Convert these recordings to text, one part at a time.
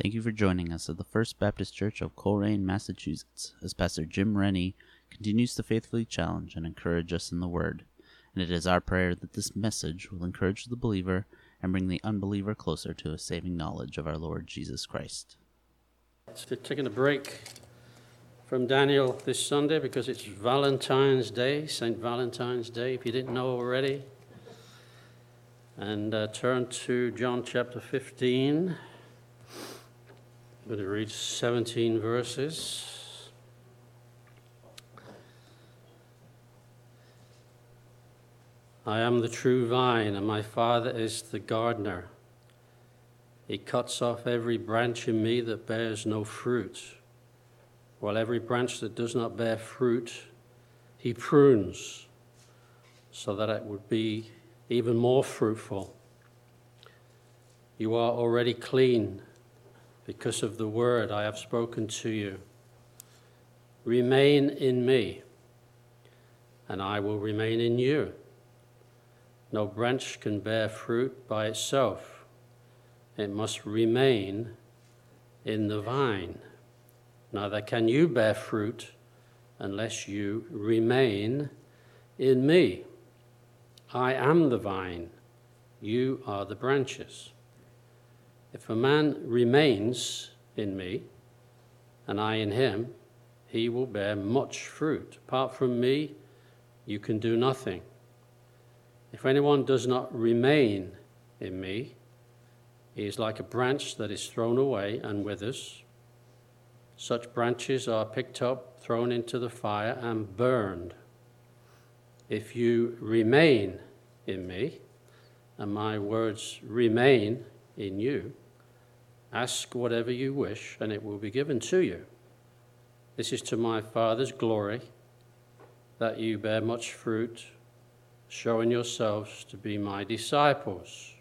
Thank you for joining us at the First Baptist Church of Colrain, Massachusetts, as Pastor Jim Rennie continues to faithfully challenge and encourage us in the Word. And it is our prayer that this message will encourage the believer and bring the unbeliever closer to a saving knowledge of our Lord Jesus Christ. So taking a break from Daniel this Sunday because it's Valentine's Day, St. Valentine's Day, if you didn't know already. And uh, turn to John chapter 15. I'm going to read 17 verses. I am the true vine, and my Father is the gardener. He cuts off every branch in me that bears no fruit, while every branch that does not bear fruit, he prunes, so that it would be even more fruitful. You are already clean because of the word I have spoken to you. Remain in me, and I will remain in you. No branch can bear fruit by itself, it must remain in the vine. Neither can you bear fruit unless you remain in me. I am the vine, you are the branches. If a man remains in me, and I in him, he will bear much fruit. Apart from me, you can do nothing. If anyone does not remain in me, he is like a branch that is thrown away and withers. Such branches are picked up, thrown into the fire, and burned. If you remain in me, and my words remain in you, ask whatever you wish, and it will be given to you. This is to my Father's glory that you bear much fruit, showing yourselves to be my disciples.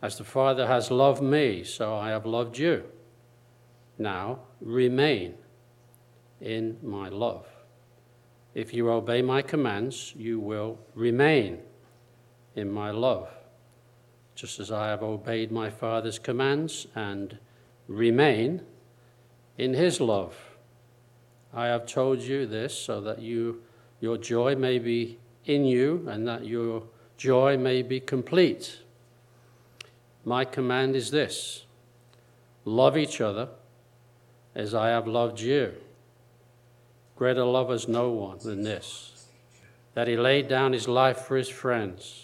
As the Father has loved me, so I have loved you. Now remain in my love. If you obey my commands, you will remain in my love, just as I have obeyed my Father's commands and remain in his love. I have told you this so that you, your joy may be in you and that your joy may be complete. My command is this love each other as I have loved you. Greater love has no one than this, that he laid down his life for his friends.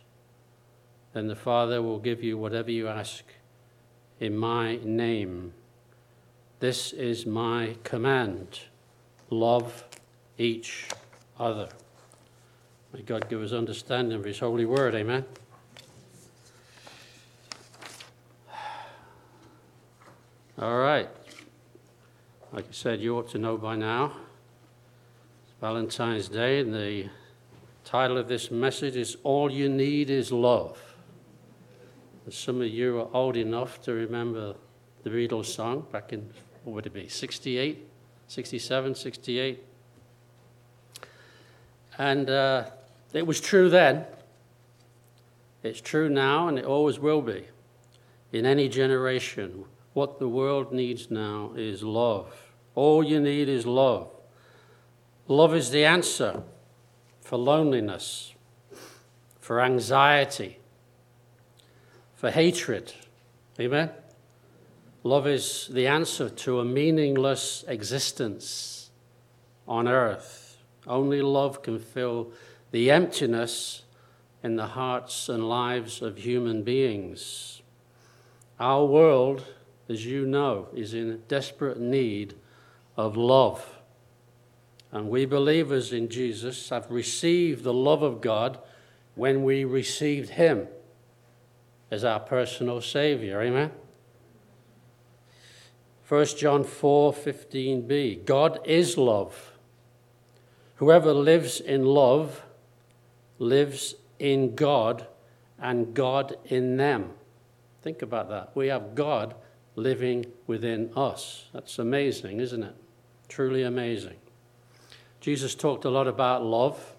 Then the Father will give you whatever you ask in my name. This is my command love each other. May God give us understanding of His holy word. Amen. All right. Like I said, you ought to know by now. It's Valentine's Day, and the title of this message is All You Need Is Love. And some of you are old enough to remember the Beatles song back in, what would it be, 68, 67, 68? And uh, it was true then. It's true now, and it always will be. In any generation, what the world needs now is love. All you need is love. Love is the answer for loneliness, for anxiety, for hatred. Amen? Love is the answer to a meaningless existence on earth. Only love can fill the emptiness in the hearts and lives of human beings. Our world, as you know, is in desperate need of love. And we believers in Jesus have received the love of God when we received Him as our personal Savior. Amen? 1 John 4 15b God is love. Whoever lives in love lives in God and God in them. Think about that. We have God living within us. That's amazing, isn't it? Truly amazing. Jesus talked a lot about love.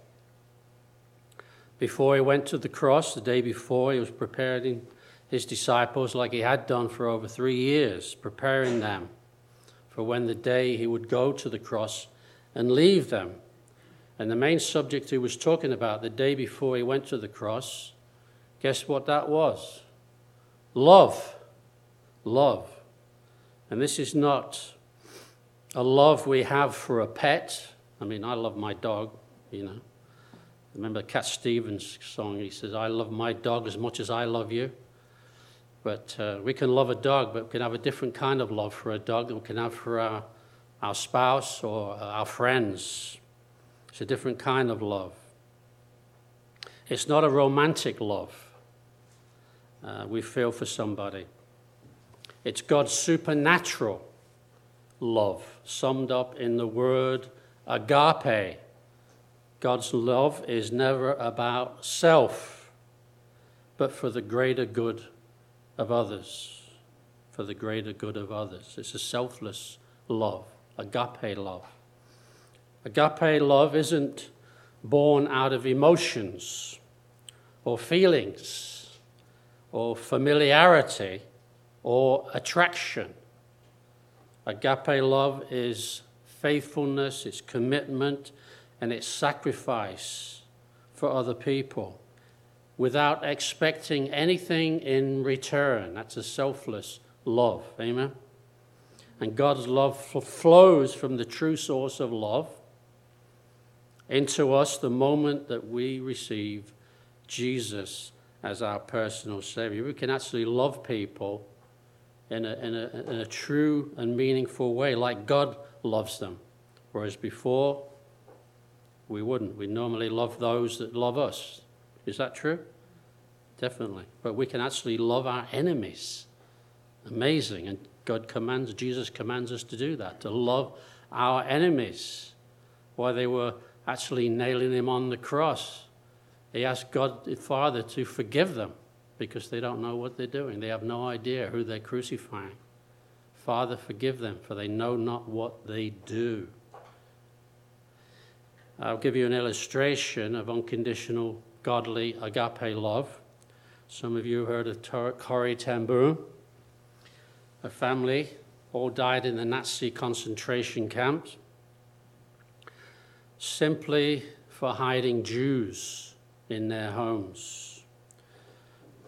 Before he went to the cross, the day before, he was preparing his disciples like he had done for over three years, preparing them for when the day he would go to the cross and leave them. And the main subject he was talking about the day before he went to the cross, guess what that was? Love. Love. And this is not a love we have for a pet. I mean, I love my dog, you know. Remember Cat Stevens' song? He says, I love my dog as much as I love you. But uh, we can love a dog, but we can have a different kind of love for a dog than we can have for our, our spouse or our friends. It's a different kind of love. It's not a romantic love uh, we feel for somebody, it's God's supernatural love, summed up in the word agape. God's love is never about self, but for the greater good of others, for the greater good of others. It's a selfless love, agape love. Agape love isn't born out of emotions or feelings or familiarity or attraction. Agape love is faithfulness, it's commitment, and it's sacrifice for other people without expecting anything in return. That's a selfless love. Amen? And God's love flows from the true source of love into us the moment that we receive Jesus as our personal Savior. We can actually love people in a, in a, in a true and meaningful way, like God loves them. Whereas before, we wouldn't. We normally love those that love us. Is that true? Definitely. But we can actually love our enemies. Amazing. And God commands, Jesus commands us to do that, to love our enemies. While they were actually nailing him on the cross, he asked God the Father to forgive them because they don't know what they're doing. They have no idea who they're crucifying. Father, forgive them, for they know not what they do. I'll give you an illustration of unconditional godly agape love. Some of you heard of Corrie ten Boom. A family all died in the Nazi concentration camps simply for hiding Jews in their homes.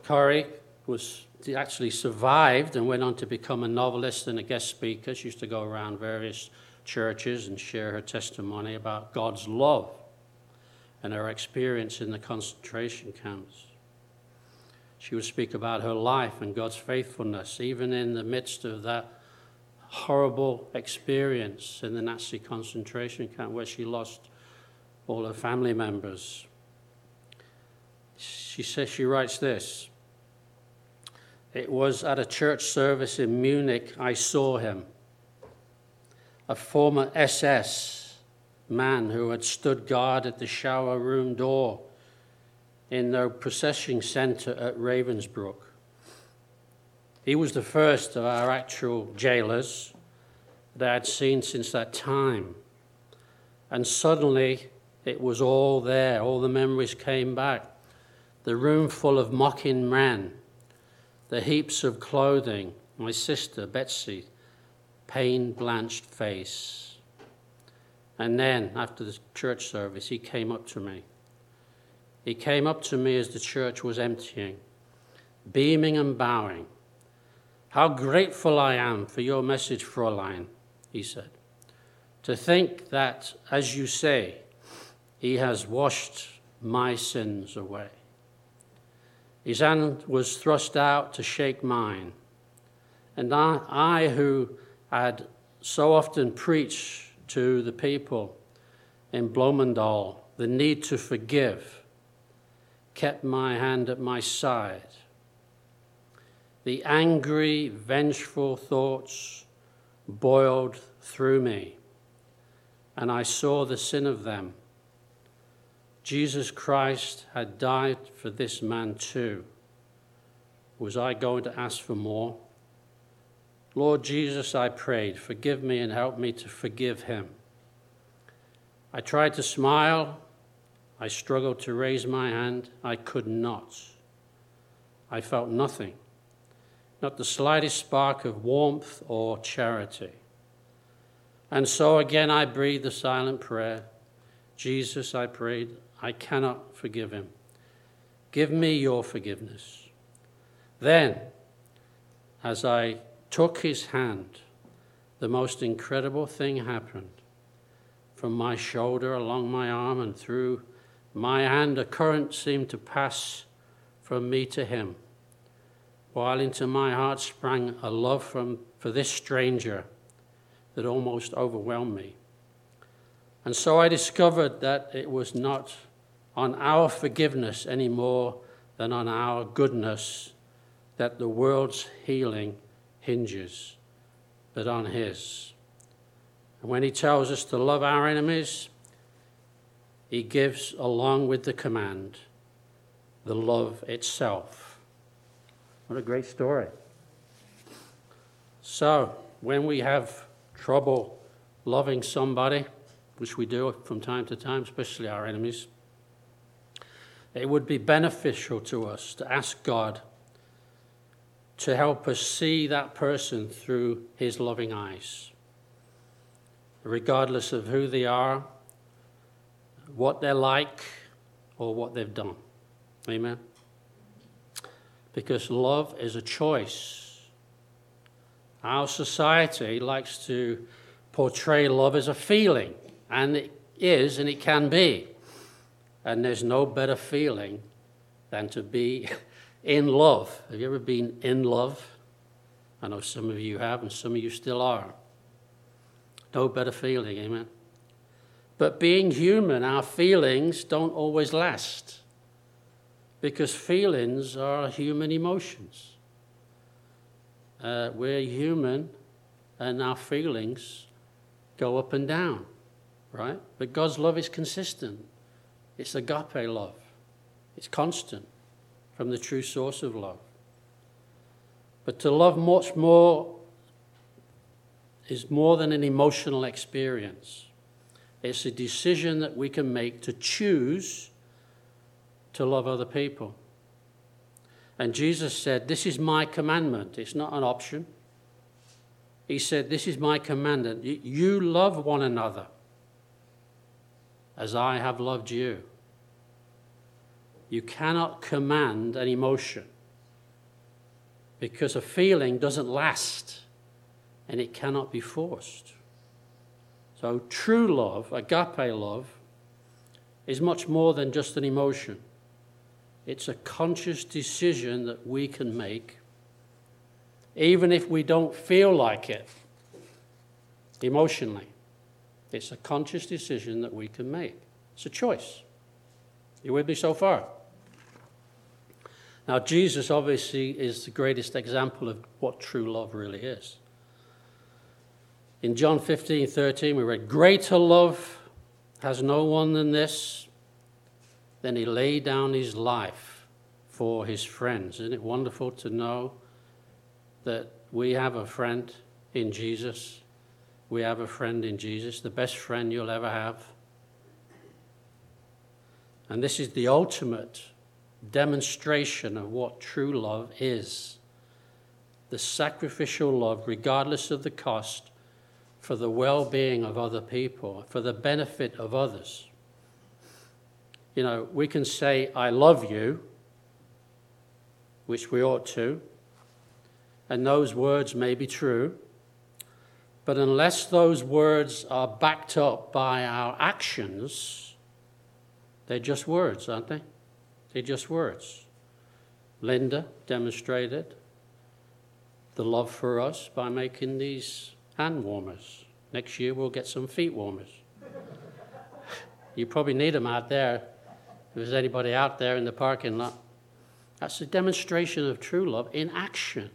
Corrie was actually survived and went on to become a novelist and a guest speaker. She used to go around various churches and share her testimony about God's love and her experience in the concentration camps. She would speak about her life and God's faithfulness, even in the midst of that horrible experience in the Nazi concentration camp where she lost all her family members. She says she writes this. It was at a church service in Munich I saw him a former SS man who had stood guard at the shower room door in the processing center at Ravensbrück. He was the first of our actual jailers that I had seen since that time. And suddenly it was all there, all the memories came back. The room full of mocking men, the heaps of clothing, my sister Betsie, pain blanched face. And then, after the church service, he came up to me. He came up to me as the church was emptying, beaming and bowing. How grateful I am for your message, Fräulein, he said. To think that, as you say, he has washed my sins away. His hand was thrust out to shake mine. And I, I who had so often preached to the people in Bloemendaal the need to forgive, kept my hand at my side. The angry, vengeful thoughts boiled through me, and I saw the sin of them. Jesus Christ had died for this man too. Was I going to ask for more? Lord Jesus, I prayed, forgive me and help me to forgive him. I tried to smile. I struggled to raise my hand. I could not. I felt nothing, not the slightest spark of warmth or charity. And so again I breathed a silent prayer. Jesus, I prayed, I cannot forgive him. Give me your forgiveness. Then, as I took his hand, the most incredible thing happened. From my shoulder along my arm and through my hand, a current seemed to pass from me to him, while into my heart sprang a love from, for this stranger that almost overwhelmed me. And so I discovered that it was not on our forgiveness any more than on our goodness that the world's healing hinges, but on His. And when He tells us to love our enemies, He gives, along with the command, the love itself. What a great story. So, when we have trouble loving somebody, which we do from time to time, especially our enemies, it would be beneficial to us to ask God to help us see that person through his loving eyes, regardless of who they are, what they're like, or what they've done. Amen? Because love is a choice. Our society likes to portray love as a feeling, and it is and it can be. And there's no better feeling than to be in love. Have you ever been in love? I know some of you have, and some of you still are. No better feeling, amen. But being human, our feelings don't always last because feelings are human emotions. Uh, we're human, and our feelings go up and down, right? But God's love is consistent. It's agape love, it's constant from the true source of love. But to love much more is more than an emotional experience. It's a decision that we can make to choose to love other people. And Jesus said, This is my commandment. It's not an option. He said, This is my commandment. You love one another as I have loved you. You cannot command an emotion because a feeling doesn't last and it cannot be forced. So, true love, agape love, is much more than just an emotion. It's a conscious decision that we can make, even if we don't feel like it emotionally. It's a conscious decision that we can make. It's a choice. You with me so far? Now, Jesus obviously is the greatest example of what true love really is. In John 15 13, we read, Greater love has no one than this, then he laid down his life for his friends. Isn't it wonderful to know that we have a friend in Jesus? We have a friend in Jesus, the best friend you'll ever have. And this is the ultimate demonstration of what true love is the sacrificial love, regardless of the cost, for the well being of other people, for the benefit of others. You know, we can say, I love you, which we ought to, and those words may be true, but unless those words are backed up by our actions, they're just words, aren't they? They're just words. Linda demonstrated the love for us by making these hand warmers. Next year we'll get some feet warmers. you probably need them out there. If there's anybody out there in the parking lot, that's a demonstration of true love in action.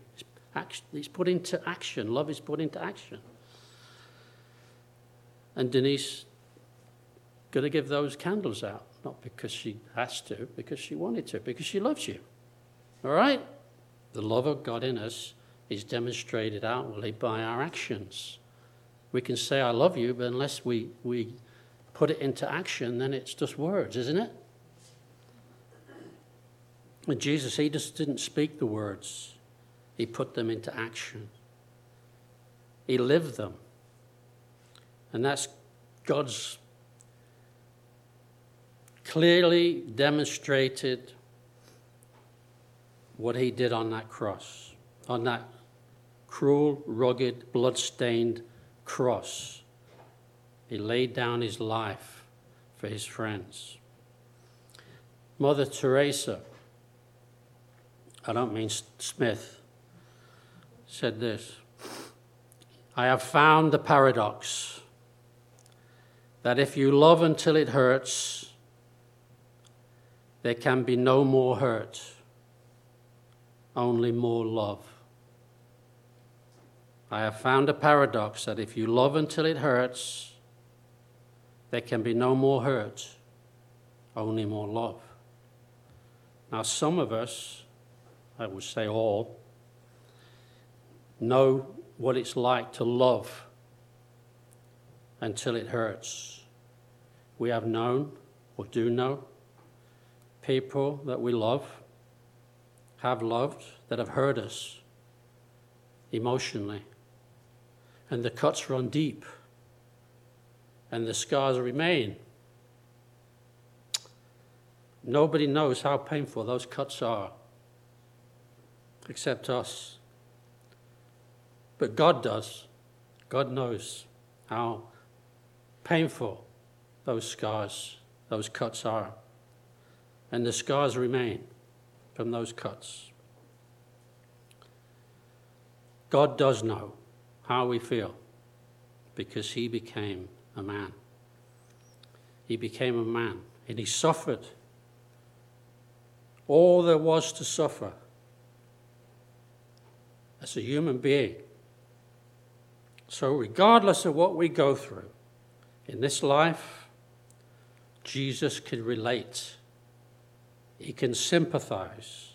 It's put into action. Love is put into action. And Denise going to give those candles out, not because she has to, because she wanted to, because she loves you. All right? The love of God in us is demonstrated outwardly by our actions. We can say, I love you, but unless we, we put it into action, then it's just words, isn't it? And Jesus, he just didn't speak the words, he put them into action. He lived them. And that's God's clearly demonstrated what he did on that cross, on that cruel, rugged, blood-stained cross. He laid down his life for his friends. Mother Teresa, I don't mean Smith, said this I have found the paradox that if you love until it hurts, there can be no more hurt only more love. I have found a paradox that if you love until it hurts, there can be no more hurt, only more love. Now, some of us, I would say all, know what it's like to love until it hurts. We have known or do know people that we love have loved, that have hurt us emotionally. And the cuts run deep, and the scars remain. Nobody knows how painful those cuts are except us. But God does. God knows how painful those scars, those cuts are. And the scars remain from those cuts. God does know how we feel because he became a man. He became a man and he suffered all there was to suffer as a human being. So, regardless of what we go through in this life, Jesus can relate he can sympathize.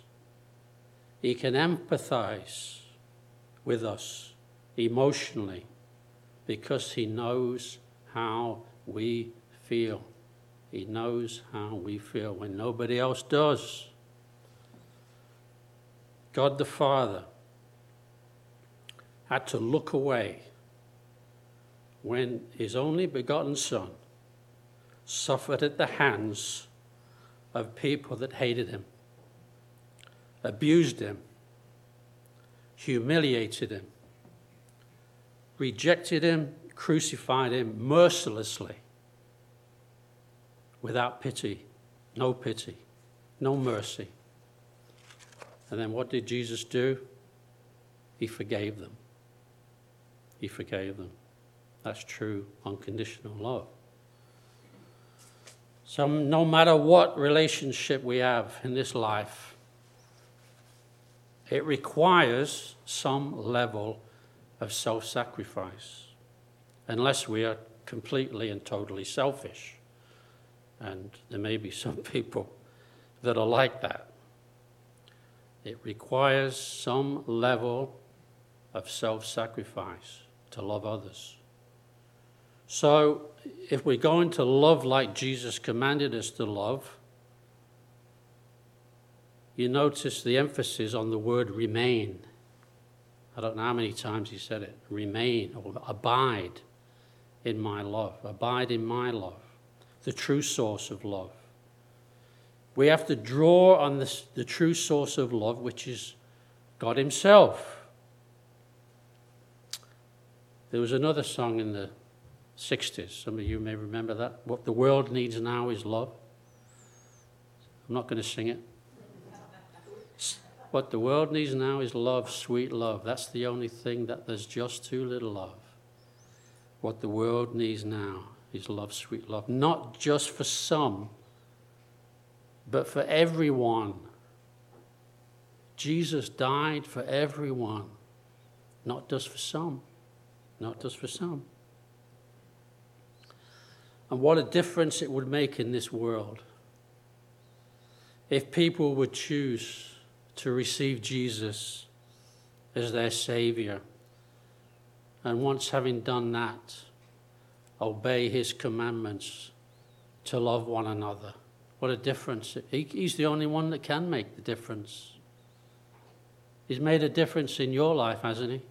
He can empathize with us emotionally because he knows how we feel. He knows how we feel when nobody else does. God the Father had to look away when his only begotten Son suffered at the hands of people that hated him, abused him, humiliated him, rejected him, crucified him mercilessly, without pity, no pity, no mercy. And then what did Jesus do? He forgave them. He forgave them. That's true unconditional love. So, no matter what relationship we have in this life, it requires some level of self sacrifice, unless we are completely and totally selfish. And there may be some people that are like that. It requires some level of self sacrifice to love others. So, if we're going to love like Jesus commanded us to love, you notice the emphasis on the word remain. I don't know how many times he said it remain or abide in my love, abide in my love, the true source of love. We have to draw on this, the true source of love, which is God Himself. There was another song in the 60s. Some of you may remember that. What the world needs now is love. I'm not going to sing it. What the world needs now is love, sweet love. That's the only thing that there's just too little of. What the world needs now is love, sweet love. Not just for some, but for everyone. Jesus died for everyone, not just for some. Not just for some. And what a difference it would make in this world if people would choose to receive Jesus as their Savior. And once having done that, obey His commandments to love one another. What a difference. He, he's the only one that can make the difference. He's made a difference in your life, hasn't He?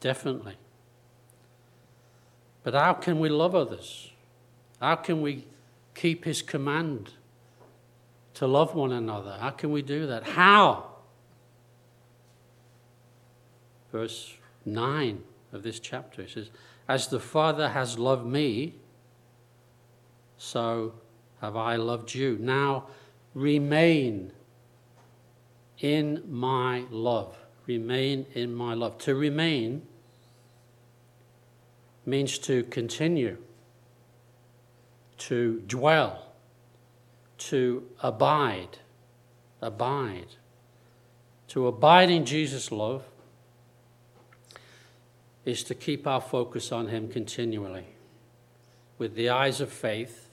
Definitely. But how can we love others? How can we keep His command to love one another? How can we do that? How? Verse 9 of this chapter it says, As the Father has loved me, so have I loved you. Now remain in my love. Remain in my love. To remain means to continue, to dwell, to abide. Abide. To abide in Jesus' love is to keep our focus on Him continually with the eyes of faith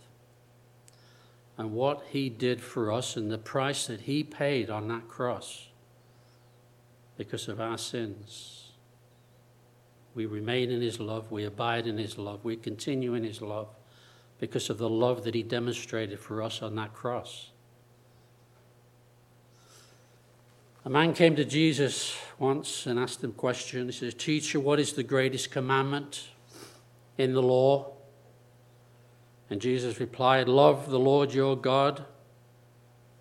and what He did for us and the price that He paid on that cross because of our sins. We remain in His love, we abide in His love, we continue in His love because of the love that He demonstrated for us on that cross. A man came to Jesus once and asked him a question. He says, Teacher, what is the greatest commandment in the law? And Jesus replied, Love the Lord your God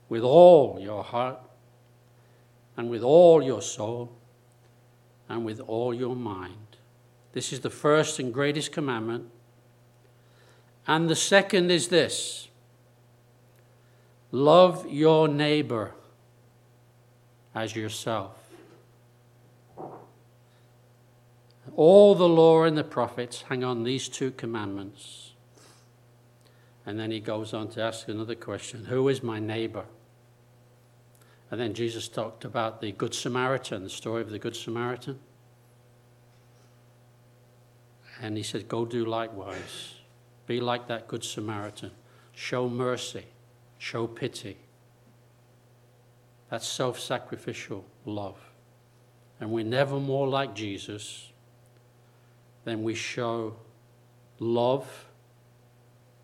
with all your heart, and with all your soul, and with all your mind. This is the first and greatest commandment. And the second is this love your neighbor as yourself. All the law and the prophets hang on these two commandments. And then he goes on to ask another question Who is my neighbor? And then Jesus talked about the Good Samaritan, the story of the Good Samaritan. And he said, Go do likewise. Be like that Good Samaritan. Show mercy, show pity. That's self sacrificial love. And we're never more like Jesus than we show love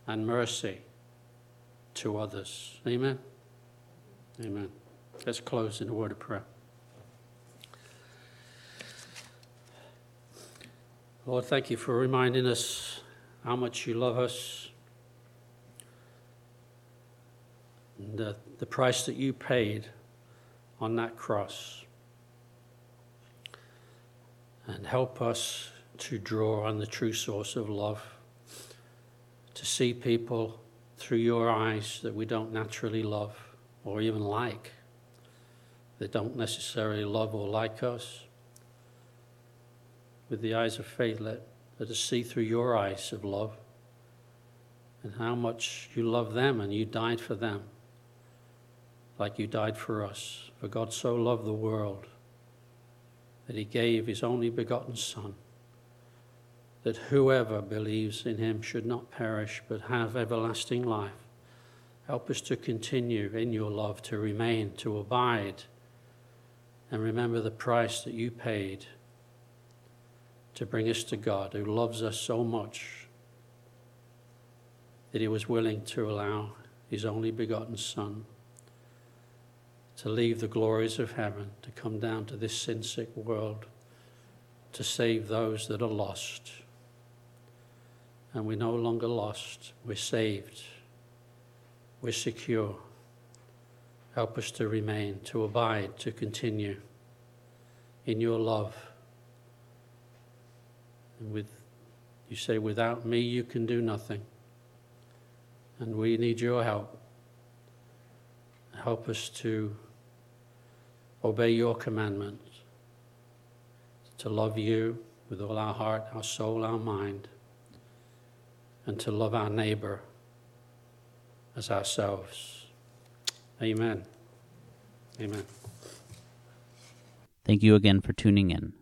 and mercy to others. Amen? Amen. Let's close in a word of prayer. Lord, thank you for reminding us how much you love us and the, the price that you paid on that cross. And help us to draw on the true source of love, to see people through your eyes that we don't naturally love or even like, that don't necessarily love or like us. With the eyes of faith, let, let us see through your eyes of love and how much you love them and you died for them like you died for us. For God so loved the world that he gave his only begotten Son, that whoever believes in him should not perish but have everlasting life. Help us to continue in your love, to remain, to abide, and remember the price that you paid to bring us to God, who loves us so much that he was willing to allow his only begotten Son to leave the glories of heaven, to come down to this sin sick world, to save those that are lost. And we're no longer lost, we're saved, we're secure. Help us to remain, to abide, to continue in your love. With you say, without me you can do nothing. And we need your help. Help us to obey your commandments, to love you with all our heart, our soul, our mind, and to love our neighbor as ourselves. Amen. Amen. Thank you again for tuning in.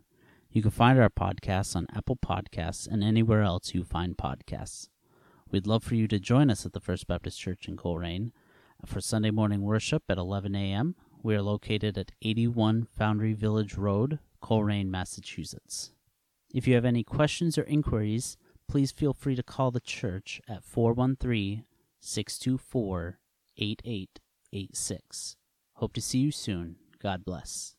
You can find our podcasts on Apple Podcasts and anywhere else you find podcasts. We'd love for you to join us at the First Baptist Church in Colrain for Sunday morning worship at 11 a.m. We are located at 81 Foundry Village Road, Colrain, Massachusetts. If you have any questions or inquiries, please feel free to call the church at 413 624 8886. Hope to see you soon. God bless.